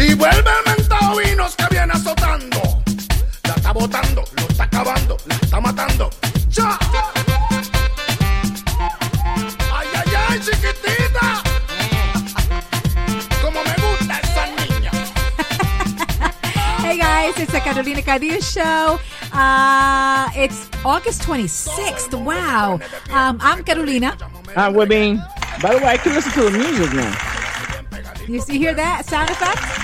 Y vuelve el mentado vinos que viene azotando. La está botando, lo está acabando, la está matando. ¡Ya! ¡Ay, ay, ay, chiquitita! Como me gusta esa niña. Hey guys, it's the Carolina Cadillo show. Uh, it's August 26th. Wow. Um, I'm Carolina. Hi, Webin. By the way, I can listen to the music now. You see, hear that sound effect?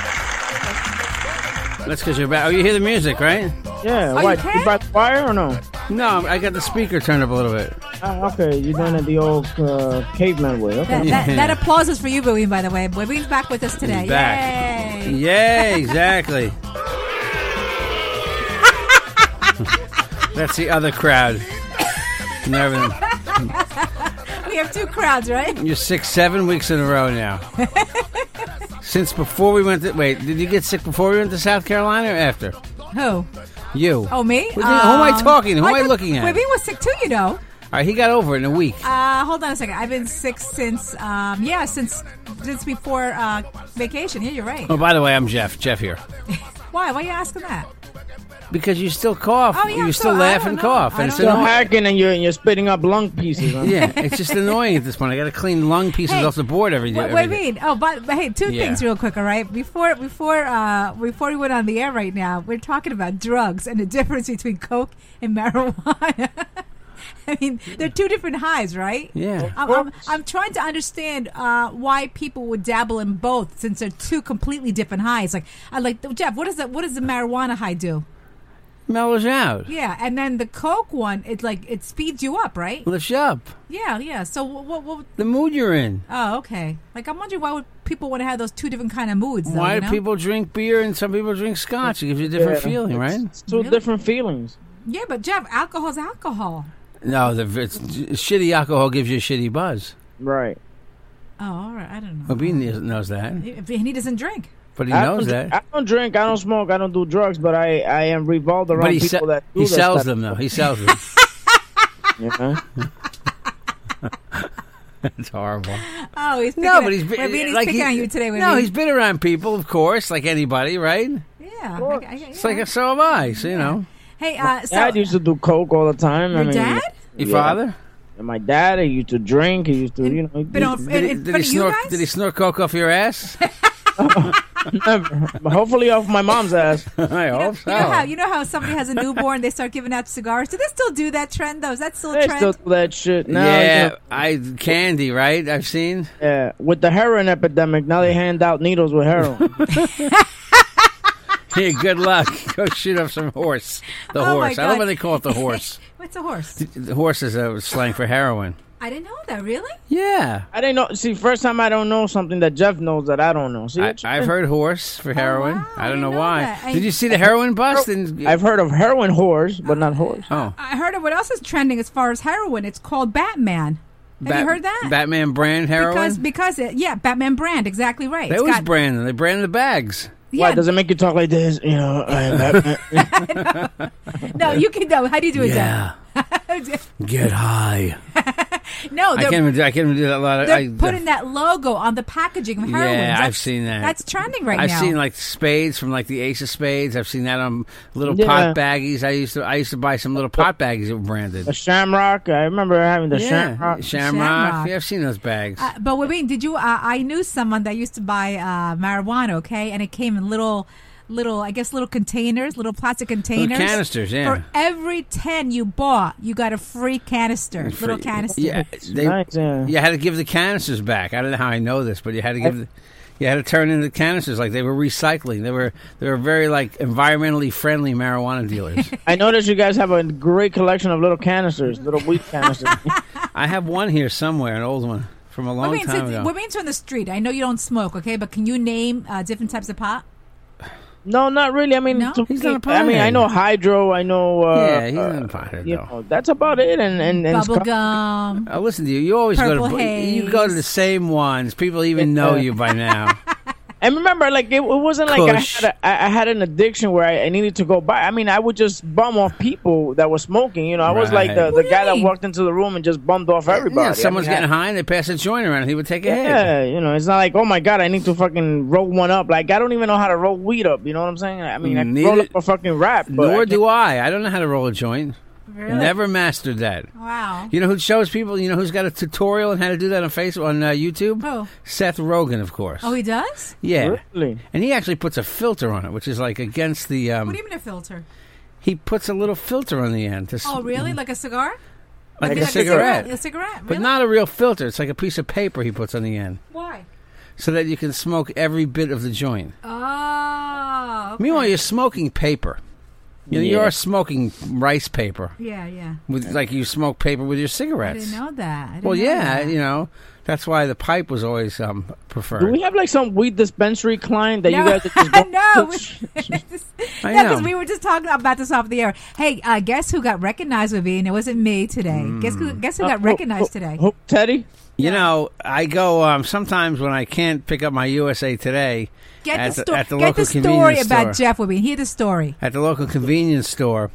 That's because you're back. Oh, you hear the music, right? Yeah, Oh, you what? can? brought the fire or no? No, I got the speaker turned up a little bit. Oh, okay, you're doing it the old uh, caveman way. Okay. That, that, that applause is for you, Bowie, by the way. Bowie's back with us today. He's back. Yay. Yeah, exactly. That's the other crowd. And everything. We have two crowds, right? You're six, seven weeks in a row now. Since before we went to wait, did you get sick before we went to South Carolina or after? Who? You. Oh, me? Who, who am I Um, talking? to? Who am I looking at? Bowie was sick too, you know. All right, he got over it in a week. Uh, hold on a second. I've been sick since, um, yeah, since since before uh, vacation. Yeah, you're right. Oh, by the way, I'm Jeff. Jeff here. Why? Why are you asking that? Because you still cough. Oh, yeah, you so still I laugh don't and know. cough, I and it's don't You're know. annoying. hacking and you're, you're spitting up lung pieces. Huh? Yeah, it's just annoying at this point. I got to clean lung pieces Hey, off the board every day. What, what do you mean? Oh, but, but hey, two Yeah. things real quick, all right? Before before uh before we went on the air right now, we're talking about drugs and the difference between coke and marijuana. I mean, they're two different highs, right? Yeah. I'm, I'm, I'm trying to understand uh, why people would dabble in both, since they're two completely different highs. Like, I like Jeff. What does that? What does the marijuana high do? Mellows out. Yeah, and then the coke one, it like it speeds you up, right? Lifts you up. Yeah, yeah. So what? what, what The mood you're in. oh, okay. Like I'm wondering why would people want to have those two different kind of moods? Though, Why you do know? people drink beer and some people drink scotch? It gives you a different Yeah, feeling, right? It's two Really? different feelings. Yeah, but Jeff, alcohol's alcohol. No, the it's, shitty alcohol gives you a shitty buzz. Right. Oh, all right. I don't know. Well, Bean knows that, If he doesn't drink. but he I knows don't, that. I don't drink. I don't smoke. I don't do drugs. But I, I am revolved around But he, people se- that do he that sells stuff. them though. He sells them. You it's horrible. Oh, he's picking No, but he's been Well, Bean, he's like picking he- on you today. With No, me. he's been around people, of course, like anybody, right? yeah. I, I, It's like so have I. So you know, hey, uh, so Dad used to do coke all the time. I your mean, dad? your Yeah. father. And my dad, he used to drink. He used to, you know, But on, Did, he, in did he snort? guys? Did he snort coke off your ass? never. Hopefully off my mom's ass. I You know, hope so. you know how you know how somebody has a newborn, they start giving out cigars. Do they still do that trend though? Is that still a They trend? still do that shit now. yeah, you know, I candy, right? I've seen. yeah. With the heroin epidemic, now they hand out needles with heroin. Hey, good luck. Go shoot up some horse. The Oh, horse. I love God. when they call it the horse. What's a horse? the horse is a slang for heroin. I didn't know that. Really? Yeah. I didn't know. See, first time I don't know something that Jeff knows that I don't know. See, I, I've heard horse for oh, heroin. Oh, wow, I I don't know didn't know why. that. I- Did you see the heroin bust? In, I've heard of heroin whores, but not horse. oh, I heard of what else is trending as far as heroin. It's called Batman. Have Bat- you heard that? Batman brand heroin. Because because it, yeah, Batman brand exactly right. they It's always got- brand them. They brand the bags. Why yeah, does it make you talk like this? You know, I, no, you can no. How do you do it? Yeah. Get high. No, I can't even do. I can't even do that. Lot of, They're I, putting that logo on the packaging of heroin. Yeah, I've seen that. That's trending right now. I've seen like spades from like the Ace of Spades. I've seen that on little Yeah. pot baggies. I used to I used to buy some little pot baggies that were branded. The Shamrock. I remember having the yeah, Shamrock. Shamrock. Shamrock. Yeah, I've seen those bags. Uh, but Wayne, did you? Uh, I knew someone that used to buy uh, marijuana. Okay, and it came in little, little, I guess, little containers, little plastic containers, canisters, yeah. For every ten you bought, you got a free canister, Free- little canister. Yeah, they, nice, yeah. you had to give the canisters back. I don't know how I know this, but you had to give. The, you had to turn in the canisters like they were recycling. They were they were very like environmentally friendly marijuana dealers. I noticed you guys have a great collection of little canisters, little weed canisters. I have one here somewhere, an old one from a long What means time ago. what means on the street? I know you don't smoke, okay, but can you name uh, different types of pot? No, not really. I mean, No? He's not a I mean, I know hydro. I know. Uh, yeah, he's uh, not a pothead you know, that's about it. And and, and Bubble Scott- gum. Uh, listen to you. You always go to you go to the same ones. People even know you by now. And remember, like it, it wasn't like I had, a, I I had an addiction where I, I needed to go buy. I mean, I would just bum off people that were smoking. You know, I was like the, the guy that walked into the room and just bummed off everybody. yeah, someone's I mean, getting I- high and they pass a joint around. and He would take a hit. Yeah, you know, it's not like, oh my god, I need to fucking roll one up. Like I don't even know how to roll weed up. You know what I'm saying? I mean, I mm, Neither- roll up a fucking rap. But Nor I do I. I don't know how to roll a joint. Really? Never mastered that. Wow. You know who shows people? You know who's got a tutorial on how to do that on Facebook on uh, YouTube? Oh, Seth Rogen, of course. Oh, he does. yeah. Really? And he actually puts a filter on it, which is like against the. Um, What do you mean a filter? he puts a little filter on the end to Oh, really? Like a cigar? like, Like a cigarette, A cigarette? but not a real filter. It's like a piece of paper he puts on the end, Why? so that you can smoke every bit of the joint. Oh. okay. Meanwhile, you're smoking paper. You know, you Yeah. are smoking rice paper Yeah, yeah. with like you smoke paper with your I cigarettes. didn't know that. I didn't Well, know yeah, that. you know that's why the pipe was always um, preferred. Do we have like some weed dispensary client that No, you guys are just go- no, I no, because know. we were just talking about this off the air. Hey, uh, guess who got recognized with me? And it wasn't me today. Guess who? Guess who got Uh, recognized who- today? who- Teddy? You know, I go um, sometimes when I can't pick up my USA Today Get at the, the, sto- at the get local the story convenience about store. Jeff with me. Hear the story. At the local convenience store.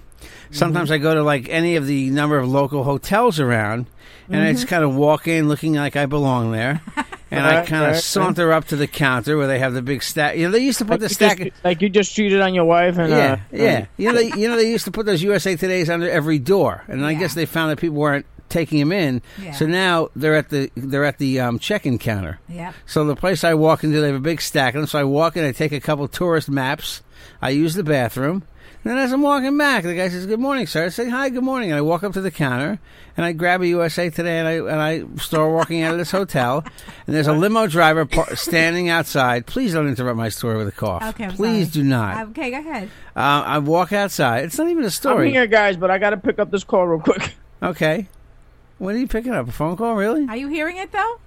Sometimes Mm-hmm. I go to like any of the number of local hotels around, and Mm-hmm. I just kind of walk in looking like I belong there, and I Right, kind of right, saunter up to the counter where they have the big stack. You know, they used to put the Like you, stack. just, like you just cheated on your wife and yeah, uh, yeah. You know, they, you know, they used to put those USA Today's under every door, and I Yeah. guess they found that people weren't taking him in. Yeah. So now they're at the they're at the um, check-in counter. Yep. So the place I walk into, they have a big stack of them. So I walk in, I take a couple tourist maps, I use the bathroom. And then as I'm walking back, the guy says, "Good morning, sir." I say, "Hi, good morning." And I walk up to the counter and I grab a USA Today and I and I start walking out of this hotel. And there's a limo driver par- standing outside. Please don't interrupt my story with a cough. Okay, I'm Please sorry. do not. Okay, go ahead. Uh, I walk outside. It's not even a story. I'm here, guys, but I got to pick up this call real quick. Okay. What are you picking up? A phone call? Really? Are you hearing it though?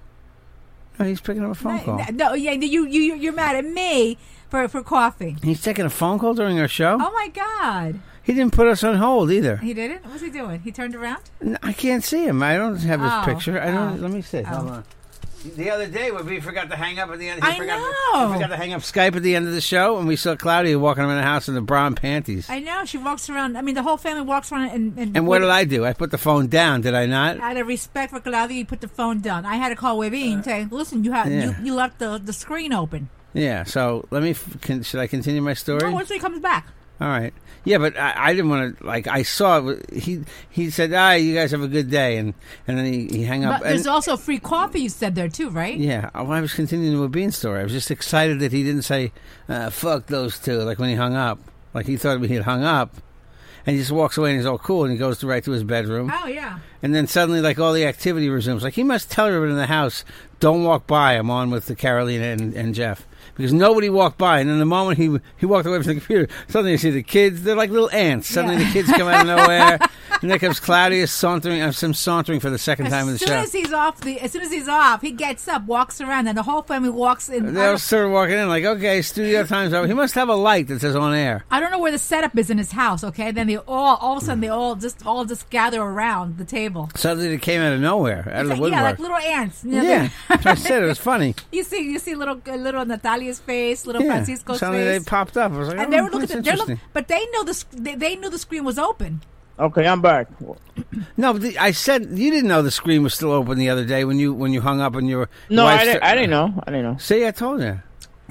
No, he's picking up a phone call. No, no, yeah, you you you're mad at me for for coughing. He's taking a phone call during our show. Oh my God, He didn't put us on hold either. he didn't. What's he doing? He turned around. I can't see him. I don't have his Oh, picture. I don't. oh, Let me see. Hold oh. on. The other day, when we forgot to hang up at the end, he I forgot, know. To, he forgot to hang up Skype at the end of the show, and we saw Claudia walking around the house in the brown panties. I know she walks around. I mean, the whole family walks around and and, and what did I do? I put the phone down. Did I not? Out of respect for Claudia, you put the phone down. I had to call Webby and say, "Listen, you have Uh, yeah. you, you left the, the screen open." Yeah. So let me. Can, should I continue my story? Oh, once he comes back. All right. Yeah, but I, I didn't want to. Like I saw he he said, "Ah, you guys have a good day," and and then he, he hung up. But there's and- also free coffee. You said there too, right? Yeah, I I was continuing with Bean story. I was just excited that he didn't say, uh, fuck those two, like when he hung up. Like he thought he had hung up. And he just walks away and he's all cool and he goes to right to his bedroom. Oh yeah. And then suddenly, like, all the activity resumes. Like, he must tell everyone in the house, don't walk by. I'm on with the Carolina and, and Jeff. Because nobody walked by. And then the moment he he walked away from the computer, suddenly you see the kids. They're like little ants. Suddenly Yeah. the kids come out of nowhere. and there comes Claudia sauntering. I'm some sauntering for the second time in the show. as soon as he's off the, as soon as he's off, he gets up, walks around, and the whole family walks in. They'll don't, start walking in like, okay, studio time's over. He must have a light that says on air. I don't know where the setup is in his house. Okay, then they all all of a sudden they all just all just gather around the table. Suddenly it came out of nowhere, out of It's the like- woodwork. yeah, like little ants. You know, yeah, I said it was funny. you see, you see little uh, little Natalia's face, little Yeah, Francisco's suddenly face. they popped up. I was like, and oh, they were oh, looking at they're look, interesting. but they know the they, they knew the screen was open. Okay, I'm back. No, but the, I said you didn't know the screen was still open the other day when you when you hung up and your No, I didn't, sta- I didn't know. I didn't know. See, I told you.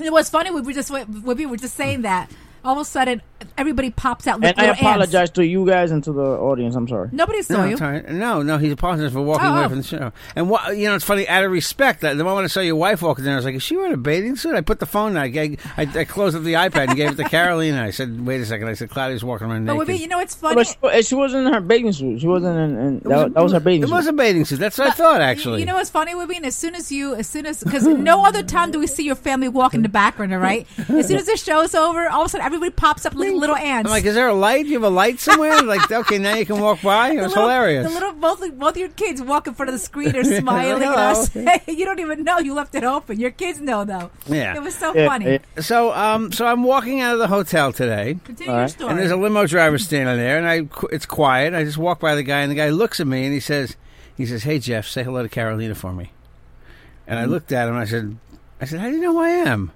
It was funny. We were just we were just saying that. All of a sudden, everybody pops out. And I little ants. apologize to you guys and to the audience. I'm sorry. Nobody saw No, you. it's no, no, he's apologizing for walking Oh, away oh. from the show. And what you know, it's funny. Out of respect, that the moment I saw your wife walking in, I was like, "Is she wearing a bathing suit?" I put the phone. down. I, gave, I, I closed up the iPad and gave it to Carolina. I said, "Wait a second. I said, "Claudia's walking around But naked." Wibby, you know what's funny? But she, she wasn't in her bathing suit. She wasn't in. in that, that was her bathing suit. It suit. was a bathing suit. That's what I thought. Actually, You know what's funny, Wibby? And as soon as you, as soon as, because no other time do we see your family walk in the background, all right? As soon as the show's over, all of a sudden everybody pops up like little ants. I'm like, "Is there a light? You have a light somewhere?" like, okay, now you can walk by. It the was little, hilarious. The little both both your kids walk in front of the screen, are smiling at us. you don't even know you left it open. Your kids know though. Yeah. it was so Yeah, funny. yeah. so, um, so I'm walking out of the hotel today. Continue All your story. And there's a limo driver standing there, and I it's quiet. I just walk by the guy, and the guy looks at me, and he says, "He says, hey Jeff, say hello to Carolina for me." And I looked at him, and I said, "I said, how do you know who I am?"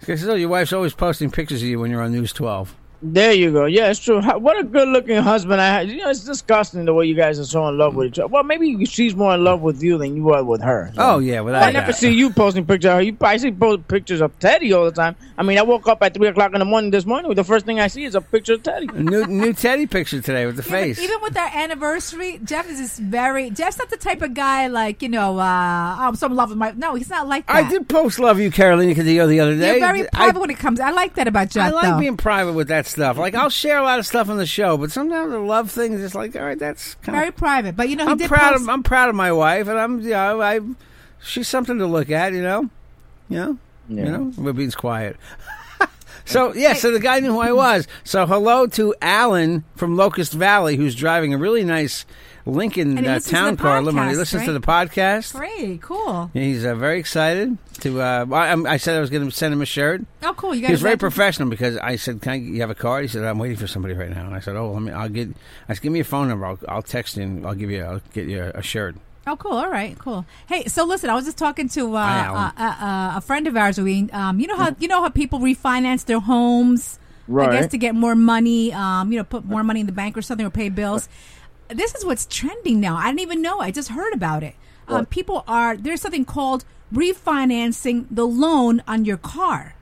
He says, "Oh, your wife's always posting pictures of you when you're on News 12." There you go. Yeah, it's true. What a good looking husband I had. You know, it's disgusting the way you guys are so in love with each other. Well, maybe she's more in love with you than you are with her. So. Oh yeah, without I never doubt. see you posting pictures of her. You, I see post pictures of Teddy all the time. I mean, I woke up at 3 o'clock in the morning this morning. The first thing I see is a picture of Teddy. New new Teddy picture today with the Even, face. even with our anniversary, Jeff is this very. Jeff's not the type of guy like you know. Uh, oh, I'm so in love with my. No, he's not like that. I did post "Love You, Carolina" Cadillo the other day. You're very I- private when it comes. I like that about Jeff. I like though. being private with that stuff. Like mm-hmm. I'll share a lot of stuff on the show, but sometimes the love thing is just like, all right, that's kind very private. But you know, he I'm did proud post, of I'm proud of my wife, and I'm you know I she's something to look at. You know, you know, you Yeah. know. Rabin's quiet. so yeah, so the guy knew who I was. So hello to Alan from Locust Valley, who's driving a really nice Lincoln And he uh, listens to town the car limo. He podcast, listens to the podcast. Great, cool. He's uh, very excited to. Uh, I, I'm- said I was going to send him a shirt. Oh, cool. You He was very professional because I said, "Can I, you have a card?" He said, "I'm waiting for somebody right now." And I said, "Oh, let me. I'll get. I said, give me your phone number. I'll, I'll text you. and I'll give you. I'll get you a, shirt." Oh, cool. All right, cool. Hey, so listen, I was just talking to uh, Hi, uh, uh, uh, a friend of ours. We, um, you know how you know how people refinance their homes, I Right. guess to get more money, um, you know, put more money in the bank or something, or pay bills. This is what's trending now. I didn't even know. I just heard about it. Um, people are there's something called refinancing the loan on your car.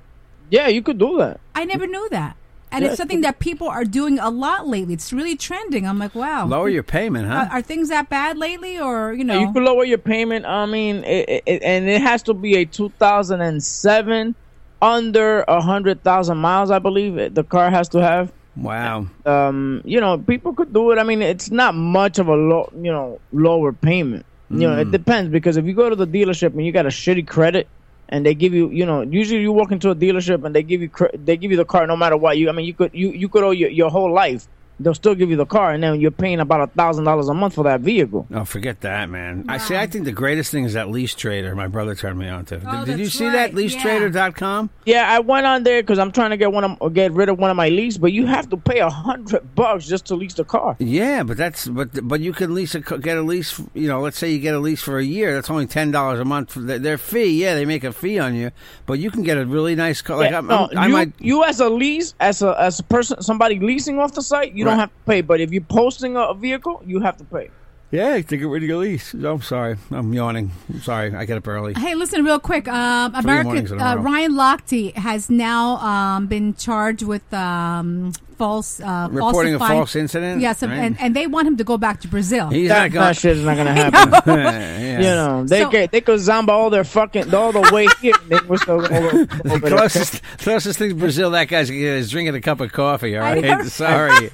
Yeah, you could do that. I never knew that. And Yeah. it's something that people are doing a lot lately. It's really trending. I'm like, wow. Lower your payment, huh? Are, are things that bad lately, or you know? You could lower your payment. I mean, it, it, and it has to be a 2007 under a hundred thousand miles. I believe the car has to have. Wow. Um, you know, people could do it. I mean, it's not much of a low, you know, lower payment. You know, it depends because if you go to the dealership and you got a shitty credit, and they give you, you know, usually you walk into a dealership and they give you, cre- they give you the car no matter what. You, I mean, you could, you, you could owe your, your whole life. They'll still give you the car, and then you're paying about a thousand dollars a month for that vehicle. Oh, forget that, man. I see. I think the greatest thing is that lease trader. My brother turned me on to. Did, Oh, did you that's see right. that leasetrader.com? Yeah, I went on there because I'm trying to get one of get rid of one of my lease, but you have to pay a hundred bucks just to lease the car. Yeah, but that's but but you can lease a get a lease. You know, let's say you get a lease for a year. That's only ten dollars a month. For their, their fee, yeah, they make a fee on you, but you can get a really nice car. Like Yeah, I'm, no, I'm- I you, might. you as a lease, as a as a person, somebody leasing off the site, you Right. don't have to pay. But if you're posting a, a vehicle, you have to pay. Yeah, to get rid of your lease. I'm sorry. I'm yawning. I'm sorry. I get up early. Hey, listen, real quick. Um, mornings American uh. Ryan Lochte has now um, been charged with um, false uh, Reporting a false incident. Yes, right? and, and they want him to go back to Brazil. he's That, not going. that shit is not gonna happen. yeah. You know, they So- get they could zamba all their fucking all the way here. and They were still over, over The closest, closest thing to Brazil that guy's is drinking a cup of coffee. All I right, know. sorry.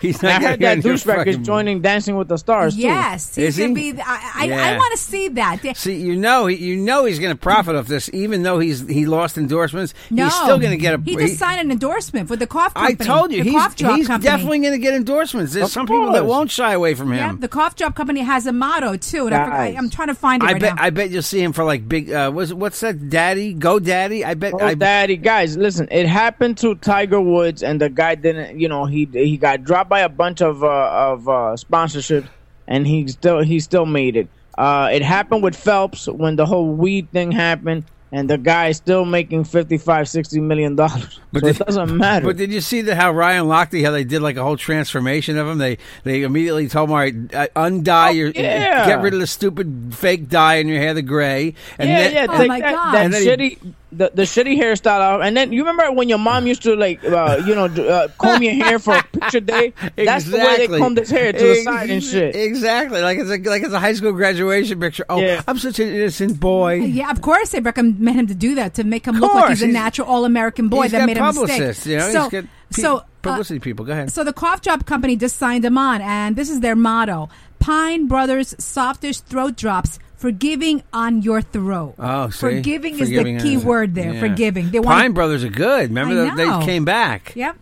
He's not I not heard that your douchebag is joining Dancing with the Stars too. yes, he Is could he? be. I, I, Yeah. I want to see that. See, you know, you know he's going to profit off this, even though he's he lost endorsements. no, he's still going to get a. He just signed an endorsement for the cough I company. I told you, the he's, cough drop he's company. definitely going to get endorsements. There's Of some people that won't shy away from him. Yeah, the cough drop company has a motto too, and I forgot, I'm trying to find it I right bet. now. I bet you'll see him for like big. Uh, was what's that? Daddy, go daddy. I bet. Oh, I, daddy, guys, listen. It happened to Tiger Woods, and the guy didn't. You know, he he got dropped by a bunch of uh, of uh, sponsorships, and he still he still made it. Uh, it happened with Phelps when the whole weed thing happened. and the guy is still making 55 60 million dollars But so it doesn't matter But did you see the, how Ryan Lochte, how they did like a whole transformation of him? They they immediately told him, all right, uh, undye your, Oh, yeah. get rid of the stupid fake dye in your hair, the gray. And yeah, then, yeah, Oh my that, God. that And then he- shitty, the, the shitty hairstyle out, and then you remember when your mom used to like, uh, you know, uh, comb your hair for a picture day. That's the way they Exactly. combed his hair to the Ex- side and shit. Exactly, like it's a, like it's a high school graduation picture. Oh, Yeah. I'm such an innocent boy. Yeah, of course they recommend him to do that to make him look like he's a he's- natural all-American boy that made a mistake. you know. so, he's got pe- so, uh, publicity people. Go ahead. so the cough drop company just signed him on, and this is their motto: Pine Brothers Softish Throat Drops. Forgiving on your throat. Oh, see? forgiving, Forgiving is the key is- word there. yeah. Forgiving. They Pine want. Brothers are good. Remember I that they came back. Yep.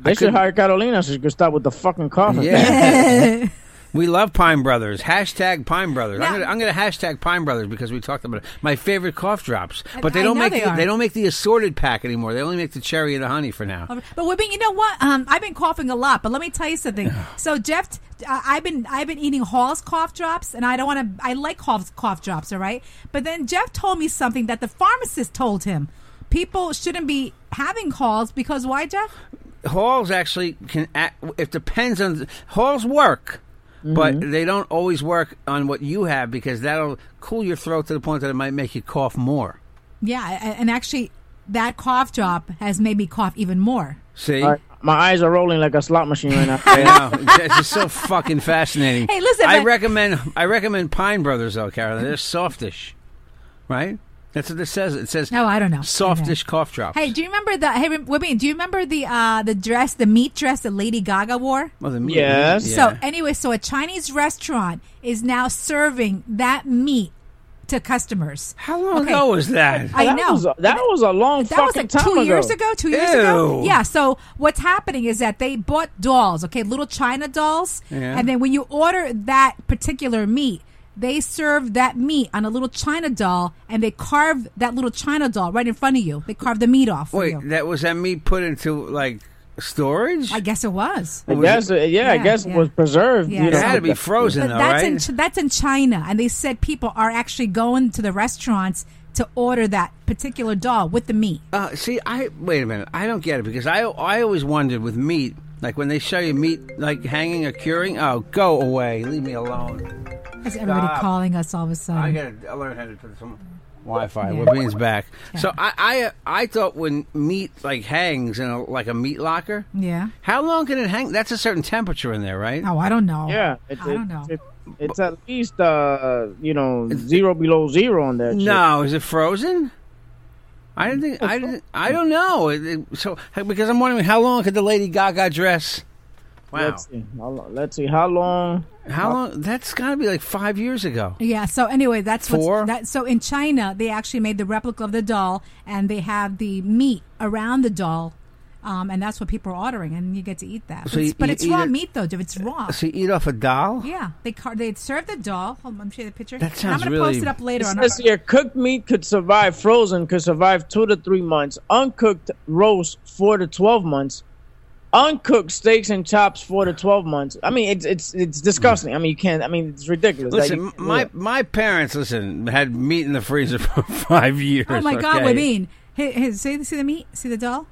They should couldn't- hire Carolina so she could stop with the fucking coughing. Yeah. we love Pine Brothers. Hashtag Pine Brothers. Now- I'm gonna I'm gonna hashtag Pine Brothers because we talked about it. My favorite cough drops. But they I don't make they the, they don't make the assorted pack anymore. They only make the cherry and the honey for now. But Wibby, you know what? Um, I've been coughing a lot, but let me tell you something. So Jeff, uh, I've been I've been eating Halls cough drops, and I don't want to. I like cough cough drops, all right. But then Jeff told me something that the pharmacist told him. People shouldn't be having Halls because why, Jeff? Halls actually can. Act, it depends on Halls work, but Mm-hmm. they don't always work on what you have because that'll cool your throat to the point that it might make you cough more. Yeah, and actually, that cough drop has made me cough even more. See. All right, my eyes are rolling like a slot machine right now. I know. It's just so fucking fascinating. Hey, listen, I but- recommend I recommend Pine Brothers though, Carolyn. They're softish, right? That's what it says. It says No, I don't know. softish cough drops. Hey, do you remember the? Hey, Wibby, do you remember the uh, the dress, the meat dress that Lady Gaga wore? well, the meat, Yes. yeah. So anyway, so a Chinese restaurant is now serving that meat to customers. how long Okay. ago was that? I that know. Was a, that was a long That was like time two ago. years ago. Two years ago. Yeah. So what's happening is that they bought dolls, okay, little China dolls, Yeah. and then when you order that particular meat, they serve that meat on a little China doll, and they carve that little China doll right in front of you. They carve the meat off for Wait, you. that was that meat put into like storage? I guess it was. I Was guess, uh, yeah, I guess yeah. it was preserved. Yeah. You know, it had to be frozen But though, that's right? in that's in China, and they said people are actually going to the restaurants to order that particular doll with the meat. Uh, see, I wait a minute. I don't get it because I I always wondered with meat, like when they show you meat like hanging or curing. Oh, go away, leave me alone. Is everybody Stop. calling us all of a sudden? I gotta learn how to put some Wi-Fi. Yeah. We're being back. So I, I I thought when meat like hangs in a, like a meat locker, yeah. how long can it hang? That's a certain temperature in there, right? Oh, I don't know. Yeah, it, I it- don't know. it- it's at least uh, you know zero below zero on that. shit. No, is it frozen? I didn't think. I didn't. I don't know. It- it- so because I'm wondering how long could the Lady Gaga dress? Wow. Let's see. How long, let's see. How long? How long? That's got to be like five years ago. Yeah. So anyway, that's what's, Four? that. So in China, they actually made the replica of the doll, and they have the meat around the doll, um, and that's what people are ordering, and you get to eat that. So It's- you- but you it's raw it- meat though, Jeff. It's raw. So you eat off a doll? yeah, they car- they serve the doll. Hold on, I'm show you the picture. That And sounds I'm gonna really- post it up later It on. says here, cooked meat could survive frozen, could survive two to three months. Uncooked roast four to twelve months. Uncooked steaks and chops four to twelve months. I mean, it's it's it's disgusting. I mean, you can't. I mean, it's ridiculous. Listen, you- my my parents listen had meat in the freezer for five years. Oh my God, okay? what mean? Hey, hey, see, see the meat? See the doll?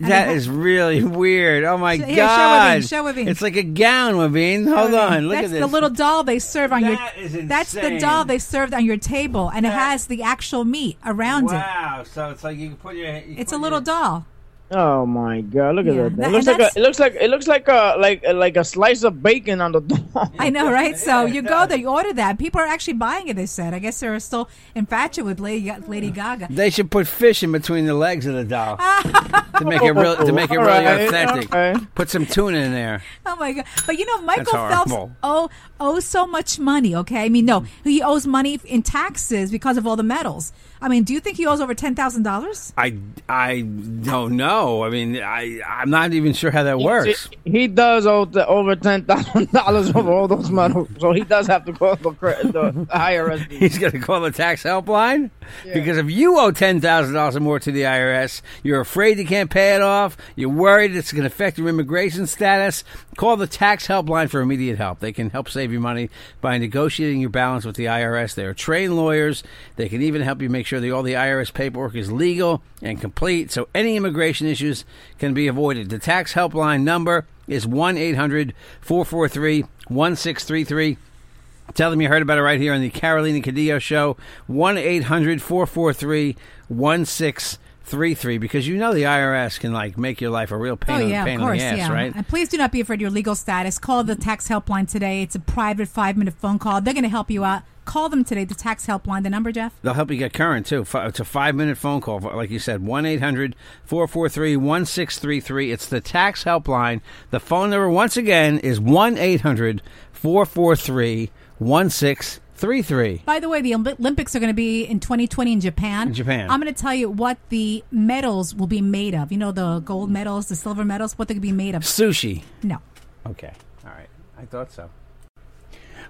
That is really weird. Oh my Here, show god! Show. It's like a gown, Wavine. Hold on, look that's at this. the little doll they serve on That your. is That's the insane. doll they served on your table, and it has the actual meat around it. Wow! So it's like you can put your. you It's put a little your- doll. Oh my god! Look at Yeah, that. that- It looks like a, it looks like it looks like a like like a slice of bacon on the doll. I know, right? So you go there, you order that. People are actually buying it. They said. I guess they're still infatuated with Lady, Lady Gaga. They should put fish in between the legs of the doll to make it real to make it really Alright, authentic. alright. Put some tuna in there. Oh my god! But you know, Michael That's Phelps horrible. owe, owes so much money. Okay, I mean, no, he owes money in taxes because of all the medals. I mean, do you think he owes over ten thousand dollars? I I don't know. know. I mean, I I'm not even sure how that works. He does owe the, over ten thousand dollars over all those medals, so he does have to call the, cre- the IRS. He's going to call the tax helpline because if you owe ten thousand dollars or more to the IRS, you're afraid you can't pay it off. You're worried it's going to affect your immigration status. Call the tax helpline for immediate help. They can help save you money by negotiating your balance with the IRS. They are trained lawyers. They can even help you make sure that all the IRS paperwork is legal and complete, so any immigration issues can be avoided. The tax helpline number is 1 800 443 1633. Tell them you heard about it right here on the Carolina Cadillo Show. 1 800 443 1633. Because you know the IRS can like make your life a real pain, Oh in, yeah, pain of course, in the ass, yeah. right? And please do not be afraid of your legal status. Call the tax helpline today. It's a private five-minute phone call. They're going to help you out. Call them today. The tax helpline. The number, Jeff. They'll help you get current too. It's a five minute phone call. Like you said, 1 800 443 1633. It's the tax helpline. The phone number, once again, is 1 800 443 1633. By the way, the Olympics are going to be in 2020 in Japan. In Japan. I'm going to tell you what the medals will be made of. You know, the gold medals, the silver medals, what they're going to be made of. Sushi. No. Okay. All right. I thought so.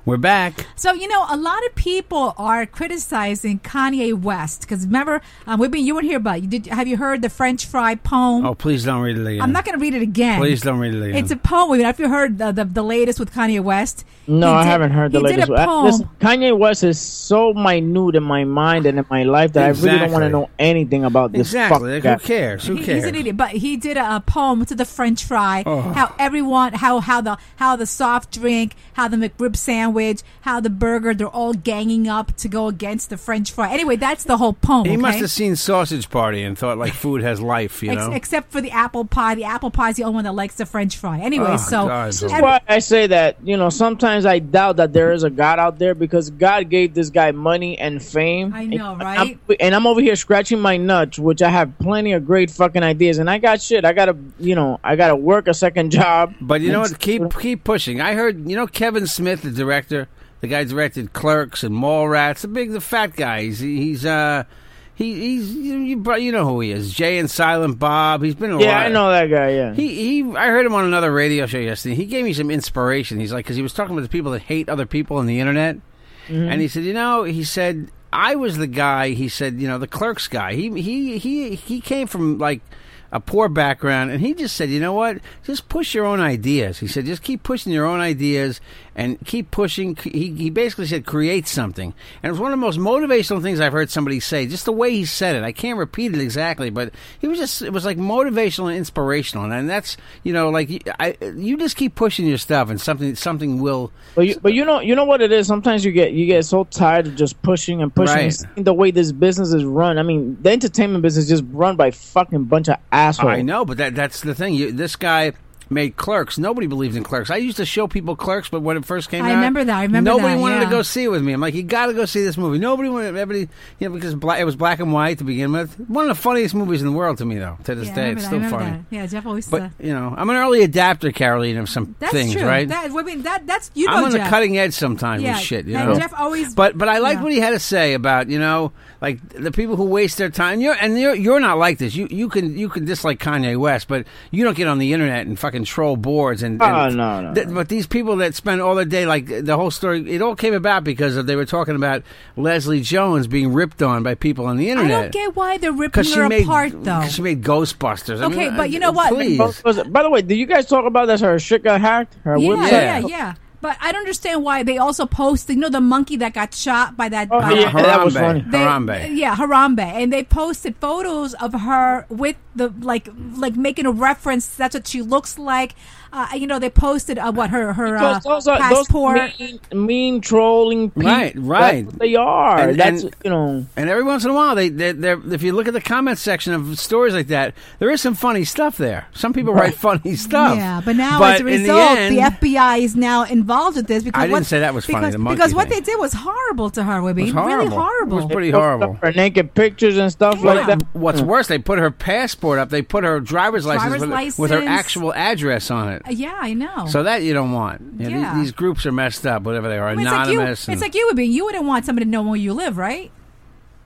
We're back. So you know, a lot of people are criticizing Kanye West because remember, um, we've been you weren't here, but you did. Have you heard the French fry poem? Oh, please don't read it again. I'm not going to read it again. Please don't read it again. It's a poem. I mean, have you heard the, the, the latest with Kanye West? No, He I did- haven't heard the he latest. Did a poem. listen, Kanye West is so minute in my mind and in my life that I really don't want to know anything about this. exactly. Like, who cares? Who He- cares? He's an idiot, but he did a, a poem to the French fry. Oh. How everyone, how how the how the soft drink, how the McRib sandwich, how the burger, they're all ganging up to go against the French fry. Anyway, that's the whole poem. He okay? must have seen Sausage Party and thought like food has life, you Ex- know. except for the apple pie. The apple pie is the only one that likes the French fry. Anyway, Oh, so God. This is every- why I say that you know sometimes I doubt that there is a God out there because God gave this guy money and fame. I know, and right? I'm, and I'm over here scratching my nuts, which I have plenty of great fucking ideas, and I got shit. I gotta, you know, I gotta work a second job. But you know what? Keep keep pushing. I heard you know Kevin Smith, the director, the guy directed Clerks and Mallrats, the big, the fat guy. He's he's uh he he's you you, you know who he is. Jay and Silent Bob. He's been a Yeah, lot. I know that guy. Yeah. He he. I heard him on another radio show yesterday. He gave me some inspiration. He's like, because he was talking with the people that hate other people on the internet, and he said, you know, he said I was the guy. He said, you know, the clerks guy. He he he he came from like a poor background, and he just said, you know what, just push your own ideas. He said, just keep pushing your own ideas and keep pushing. He he basically said, create something, and it was one of the most motivational things I've heard somebody say. Just the way he said it, I can't repeat it exactly, but he was just it was like motivational and inspirational, and that's you know like you- I you just keep pushing your stuff, and something something will. But you, but you know, you know what it is. Sometimes you get you get so tired of just pushing and pushing. Right. and the way this business is run. I mean, the entertainment business is just run by fucking bunch of assholes. I know, but that that's the thing. You, this guy made Clerks. Nobody believed in Clerks. I used to show people Clerks, but when it first came I out, remember that. I remember nobody that, wanted to go see it with me. I'm like, you got to go see this movie. Nobody wanted. Everybody, you know, because black, it was black and white to begin with. One of the funniest movies in the world to me, though. To this yeah, day, it's that. Still funny. that. Yeah, Jeff always. But uh, you know, I'm an early adapter, Caroline, of some that's things, true. right? That, I mean, that that's you know, I'm on Jeff. the cutting edge sometimes Yeah, with shit, you know. Jeff always- But but I like yeah. what he had to say about you know like the people who waste their time. You're and you're you're not like this. You you can you can dislike Kanye West, but you don't get on the internet and fucking troll boards and. Oh, no, no, th- no. But these people that spend all their day like the whole story, it all came about because of, they were talking about Leslie Jones being ripped on by people on the internet. I don't get why they're ripping because she her made apart, though. 'cause she made Ghostbusters. I Okay, mean, but uh, you know what? Please. What was it? By the way, did you guys talk about that? Her shit got hacked. Her Yeah, website? yeah, yeah, But I don't understand why they also posted. You know, the monkey that got shot by that. Oh, yeah, that was Harambe. funny. They, Harambe. Yeah, Harambe, and they posted photos of her with the like, like making a reference. That's what she looks like. Uh, you know, they posted uh, what her her uh, Those, those are passport. those mean, mean trolling people. Right, right. That's what they are. And- That's and- you know. And every once in a while, they, they they're, if you look at the comment section of stories like that, there is some funny stuff there. Some people write funny stuff. Yeah, but now But as a in the result, end- the, FBI is now involved with this because I didn't what, say that was funny, Because, the because what thing. they did was horrible to her, Wibby. It was Really horrible. horrible. It was pretty horrible. up Her naked pictures and stuff Well, like that. What's worse, they put her passport up. They put her driver's license, Driver's with, with her actual address on it. Uh, yeah, I know. So that you don't want. You know, Yeah. these, these groups are messed up, whatever they are, I mean, it's like you. anonymous. It's like you would be. You wouldn't want somebody to know where you live, right?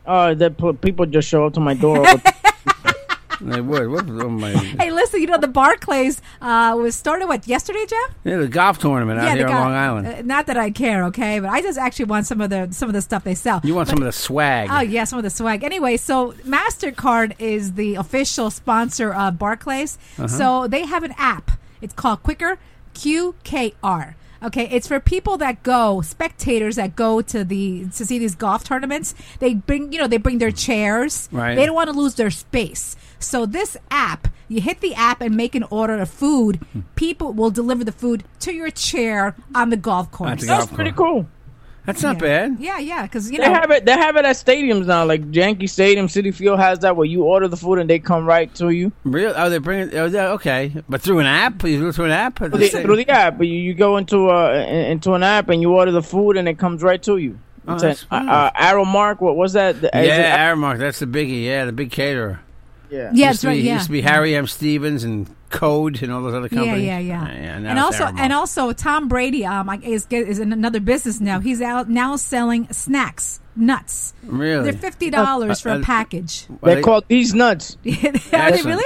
Oh, that people just show up to my door. They would. What, oh my, Hey, listen, you know the Barclays uh, was started what yesterday, Jeff? yeah, the golf tournament out they here on Long Island. uh, not that I care, okay, but I just actually want some of the some of the stuff they sell. you want some of the swag? Oh yeah, some of the swag. Anyway, so Mastercard is the official sponsor of Barclays. Uh-huh. So they have an app. It's called Quicker QKR. Okay, it's for people that go, spectators that go to the to see these golf tournaments. They bring, you know, they bring their chairs. Right. They don't want to lose their space. So this app, you hit the app and make an order of food. People will deliver the food to your chair on the golf course. At the That's golf pretty course. cool. That's not yeah. bad. Yeah, yeah, because you They know have it. They have it at stadiums now, like Yankee Stadium, Citi Field has that where you order the food and they come right to you Real? Oh, they bring it. Oh, yeah, okay, but through an app. You go through an app. through the, through the app. You, you go into uh into an app and you order the food and it comes right to you. Oh, an, that's uh, fine. uh, Aramark. What was that? The- is it- yeah, Aramark. That's the biggie. Yeah, the big caterer. Yeah. yeah, used that's to right. be, Yeah, Used to be Harry M. Stevens and Code and all those other Yeah, companies. yeah, yeah. now and also, Aramark. and also, Tom Brady um is is in another business now. He's out now selling snacks, nuts. really, They're fifty dollars for Uh, a uh, package. They're they- called these nuts. Are they really?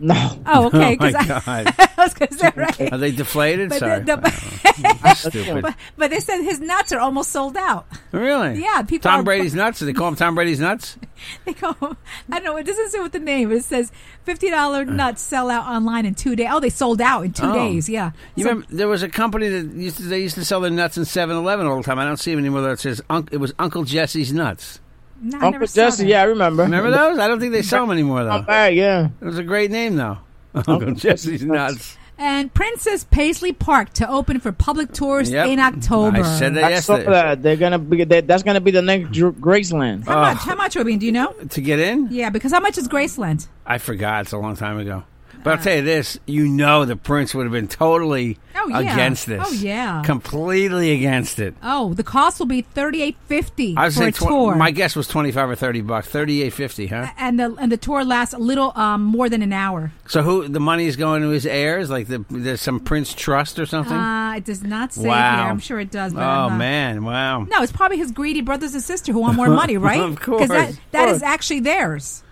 No. Oh, okay. Oh my 'cause I, god, I was going to say right. are they deflated? But, Sorry, the, the, That's stupid. but, but they said his nuts are almost sold out. really? Yeah, people Tom are- Brady's nuts. Do they call him Tom Brady's nuts? They go, I don't know. It doesn't say what the name. It says fifty dollar uh. nuts sell out online in two days. Oh, they sold out in two Oh. days. Yeah. You So- remember there was a company that used to, they used to sell their nuts in 7-Eleven all the time. I don't see them anymore. It says it was Uncle Jesse's nuts. No, I Uncle never saw Jesse. that. Yeah, I remember. Remember those? I don't think they sell them anymore Not though. bad. Yeah. It was a great name though. Uncle Jesse's nuts. And Prince's Paisley Park to open for public tours Yep. in October. I said that I saw yesterday. that. They're gonna be. That, that's gonna be the next Dr- Graceland. How much? How much, Robin? Do you know? To get in? Yeah, because how much is Graceland? I forgot. It's a long time ago. But I'll tell you this: you know, the prince would have been totally Oh, yeah. against this. Oh, yeah. completely against it. Oh, the cost will be thirty eight fifty I would for say a tour. my guess was twenty five or thirty bucks, thirty eight fifty, huh? and the and the tour lasts a little um, more than an hour. So who the money is going to his heirs? Like the, there's some prince trust or something? Uh, it does not say Wow. here. I'm sure it does. But oh not- man, wow. No, it's probably his greedy brothers and sister who want more money, right? Of course. because that, that Of actually theirs.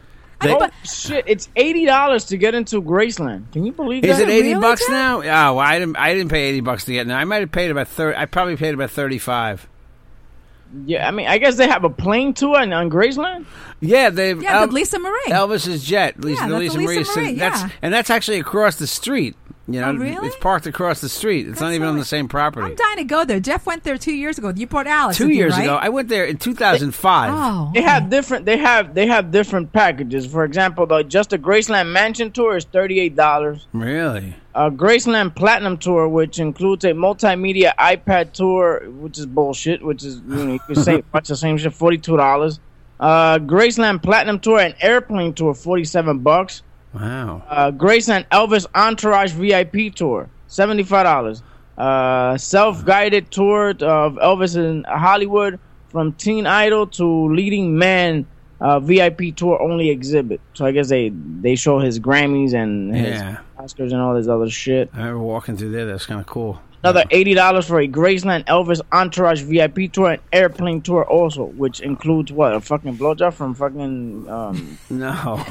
I They- mean, but Shit, it's eighty dollars to get into Graceland. Can you believe Is that? it eighty really, bucks Jeff? now? Oh, well, I didn't. I didn't pay eighty bucks to get in. there. I might have paid about thirty. I probably paid about thirty-five. Yeah, I mean, I guess they have a plane tour on, on Graceland. Yeah, they've yeah, El- the Lisa Marie. Elvis's jet. Lisa, Yeah, the that's Lisa Lisa Marie. So Marie, that's and that's actually across the street. You know, Oh, really? it's parked across the street. It's not That's even on the same property. I'm dying to go there. Jeff went there two years ago. You brought Alice. Two with you, years right? ago, I went there in two thousand five. Oh, They have different. They have they have different packages. For example, the just the Graceland Mansion tour is thirty eight dollars. Really? A Graceland Platinum tour, which includes a multimedia iPad tour, which is bullshit. Which is you know you can say watch the same shit, forty two dollars. Uh, Graceland Platinum tour and airplane tour, forty seven bucks. Wow. Uh, Graceland Elvis Entourage VIP tour, seventy five dollars. Uh, self guided tour of Elvis in Hollywood from Teen Idol to Leading Man. Uh, VIP tour only exhibit. So I guess they they show his Grammys and his Yeah. Oscars and all this other shit. I remember walking through there. That's kind of cool. Another eighty dollars for a Graceland Elvis Entourage VIP tour and airplane tour also, which includes what a fucking blowjob from fucking um, No,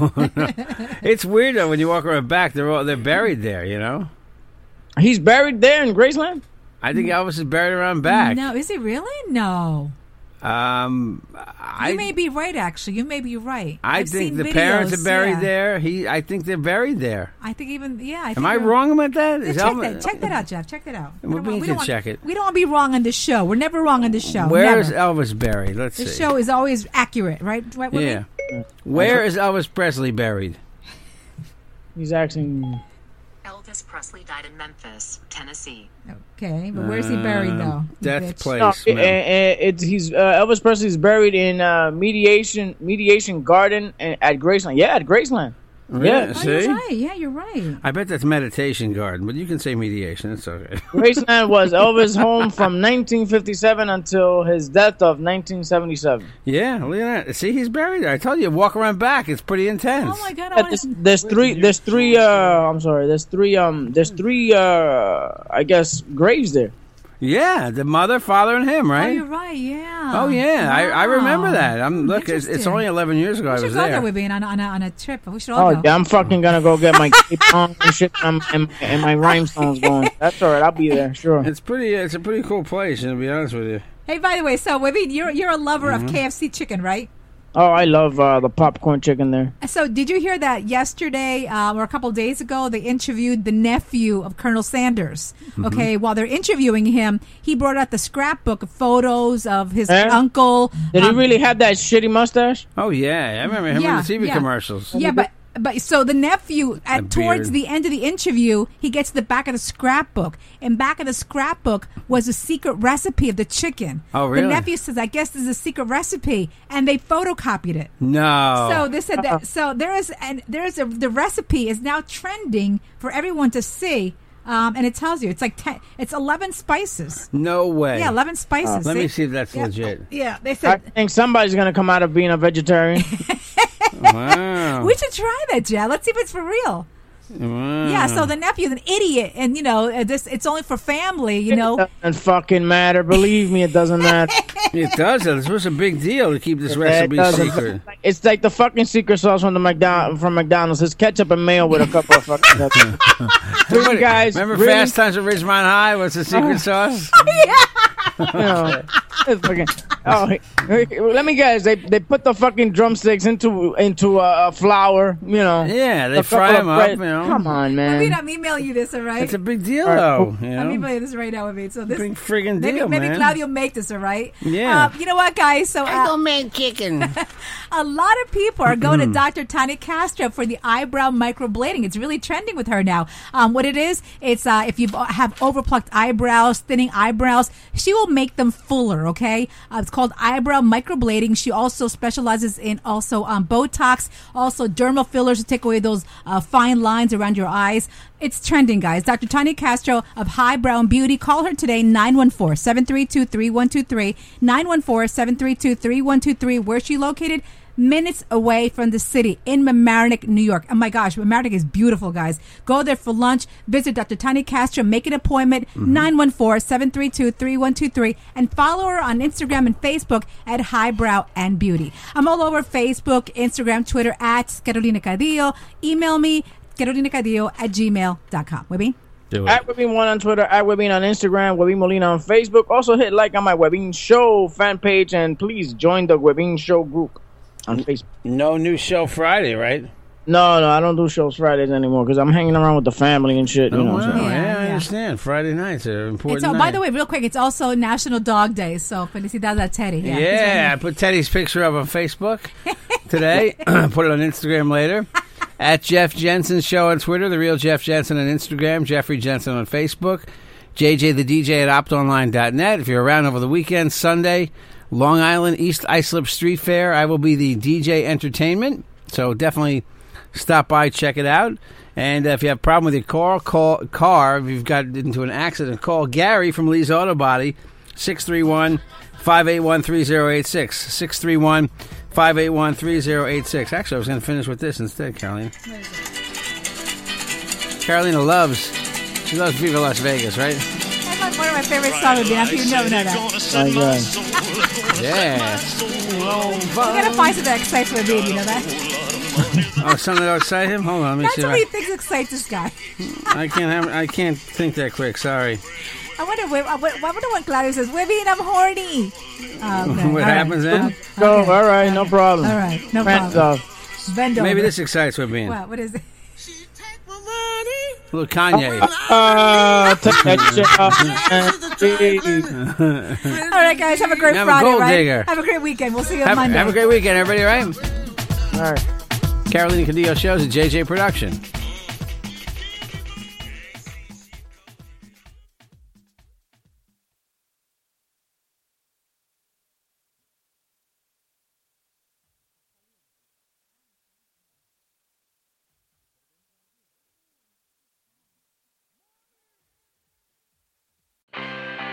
it's weird though when you walk around back. They're all they're buried there. You know. He's buried there in Graceland. I think Elvis is buried around back. no, is he really? No. Um, You I may be right. Actually, you may be right. I I've think seen the parents are buried yeah. there. He, I think they're buried there. I think even yeah. I think Am I wrong about that? Yeah, check, Elvis- that, check that out, Jeff. Check that out. Well, don't we want- can want- check it. We don't want to be wrong on this show. We're never wrong on this show. Where is never. Elvis buried? Let's This see. show is always accurate, right? right yeah. Where is Elvis Presley buried? He's asking. Elvis Presley died in Memphis, Tennessee. Okay, but where's he buried though? Um, you Death bitch? place. No, man. it, it, it's he's uh, Elvis Presley's buried in uh, mediation mediation garden a- at Graceland. Yeah, at Graceland. Yeah, Oh, see. you're right. Yeah, you're right. I bet that's meditation garden, but you can say mediation. It's okay. Graceland was Elvis' home from 1957 until his death of 1977. yeah, look at that. See, he's buried there. I told you, walk around back. It's pretty intense. Oh my god, I Yeah, there's, there's three. There's three. Uh, I'm sorry. There's three. Um. There's three. Uh. I guess graves there. Yeah, the mother, father, and him, right? Oh, you're right. Yeah. Oh yeah, I, I remember that. I'm look. It's, it's only 11 years ago We I should was go there. there. We've been on, a- on, a, on a trip. We should all Oh go. yeah, I'm fucking gonna go get my cape on and shit and, and, and my rhinestones going. That's all right. I'll be there. Sure. It's pretty. It's a pretty cool place. To be honest with you. Hey, by the way, so Webby, you're you're a lover Mm-hmm. of KFC chicken, right? Oh, I love uh, the popcorn chicken there. So, did you hear that yesterday um, or a couple of days ago? They interviewed the nephew of Colonel Sanders. Mm-hmm. Okay, while they're interviewing him, he brought out the scrapbook of photos of his Eh? uncle. Did he um, really have that shitty mustache? Oh yeah, I remember him Yeah, in the TV yeah. commercials. Yeah, but but so the nephew at towards the end of the interview, he gets to the back of the scrapbook, and back of the scrapbook was a secret recipe of the chicken. Oh, really? The nephew says, "I guess this is a secret recipe," and they photocopied it. No. So they said that. So there is, and there is a the recipe is now trending for everyone to see, um, and it tells you it's like ten, it's eleven spices. no way. Yeah, eleven spices. Let me See? see if that's Yeah. legit. Yeah, they said. I think somebody's gonna come out of being a vegetarian. Wow. we should try that, Jay. Let's see if it's for real. wow. Yeah, so the nephew's an idiot, and you know, uh, this it's only for family. You know. It doesn't fucking matter. Believe me, it doesn't matter. it does. This was a big deal to keep this recipe It secret. It's like the fucking secret sauce from the McDonald from McDonald's. It's ketchup and mayo with a couple of fucking. really, guys, Remember really, Fast Times at Ridgemont High? What's the secret sauce? you know, it's fucking, oh, hey, hey, let me guess. They they put the fucking drumsticks into into a, a flour. You know. Yeah, they a fry them of up. You know, Come on, man. I man. mean, I'm emailing you this, all right? it's a big deal, All right, though. cool. You I'm know, emailing this right now with me. So this big friggin' maybe deal, maybe man. Claudio make this, all right? Yeah. Uh, you know what, guys? So uh, man chicken. a lot of people are going to Dr. Tanya Castro for the eyebrow microblading. It's really trending with her now. Um, what it is, it's uh, if you have overplucked eyebrows, thinning eyebrows, she will make them fuller. Okay, uh, it's called eyebrow microblading. She also specializes in also um, Botox, also dermal fillers to take away those uh, fine lines around your eyes. It's trending, guys. Dr. Tanya Castro of Highbrow and Beauty. Call her today, 914 732 3123. 914 732 3123. Where's she located? Minutes away from the city in Mamaroneck, New York. Oh my gosh, Mamaroneck is beautiful, guys. Go there for lunch. Visit Dr. Tanya Castro. Make an appointment, mm-hmm. 914 732 3123. And follow her on Instagram and Facebook at Highbrow and Beauty. I'm all over Facebook, Instagram, Twitter at Carolina Cadillo. Email me, Carolina carolinacadillo at gmail.com. Webby? Do At it. Webin One on Twitter, at Webin on Instagram, Webin Molina on Facebook. Also hit like on my Webin Show fan page, and please join the Webin Show group on Facebook. No new show Friday, right? No, no, I don't do shows Fridays anymore because I'm hanging around with the family and shit. You Oh, know. wow. so- Yeah, Yeah, I understand. Friday nights are important. It's, oh, by the way, real quick, it's also National Dog Day. So, felicidades a Teddy. Yeah, Yeah. I put Teddy's picture up on Facebook today. put it on Instagram later. At Jeff Jensen Show on Twitter, The Real Jeff Jensen on Instagram, Jeffrey Jensen on Facebook, JJ the DJ at optonline.net. If you're around over the weekend, Sunday, Long Island East Islip Street Fair, I will be the DJ entertainment. So definitely stop by, check it out. And if you have a problem with your car, call car. If you've got into an accident, call Gary from Lee's Auto Body, 631 581 3086. 631 581 3086. Actually, I was going to finish with this instead, Carolina. Carolina loves, she loves Viva Las Vegas, right? That's one of my favorite songs. Would be, I'm sure you never know that. My God. Uh, yeah. You gotta find something that excites my baby. You know that? Oh, something that excite him? Hold on, let me That's see. what If he thinks excites this guy. I, I can't have, I can't think that quick. Sorry. I wonder. Wait, I wonder when Claudio says, "Webby, I'm horny." Oh, okay. What All right. happens then? Oh, Go, all right, no problem. All right, no Friends problem. off. Bend over. Maybe this excites with being. What? What is it? Little Kanye. Ah, take that hmm. shit off. Jeez. All right, guys. Have a great I'm a Friday, gold right? digger. Have a great weekend. We'll see you on Have, Monday. have a great weekend, everybody, right? All right. Carolina Cadillo shows a JJ production.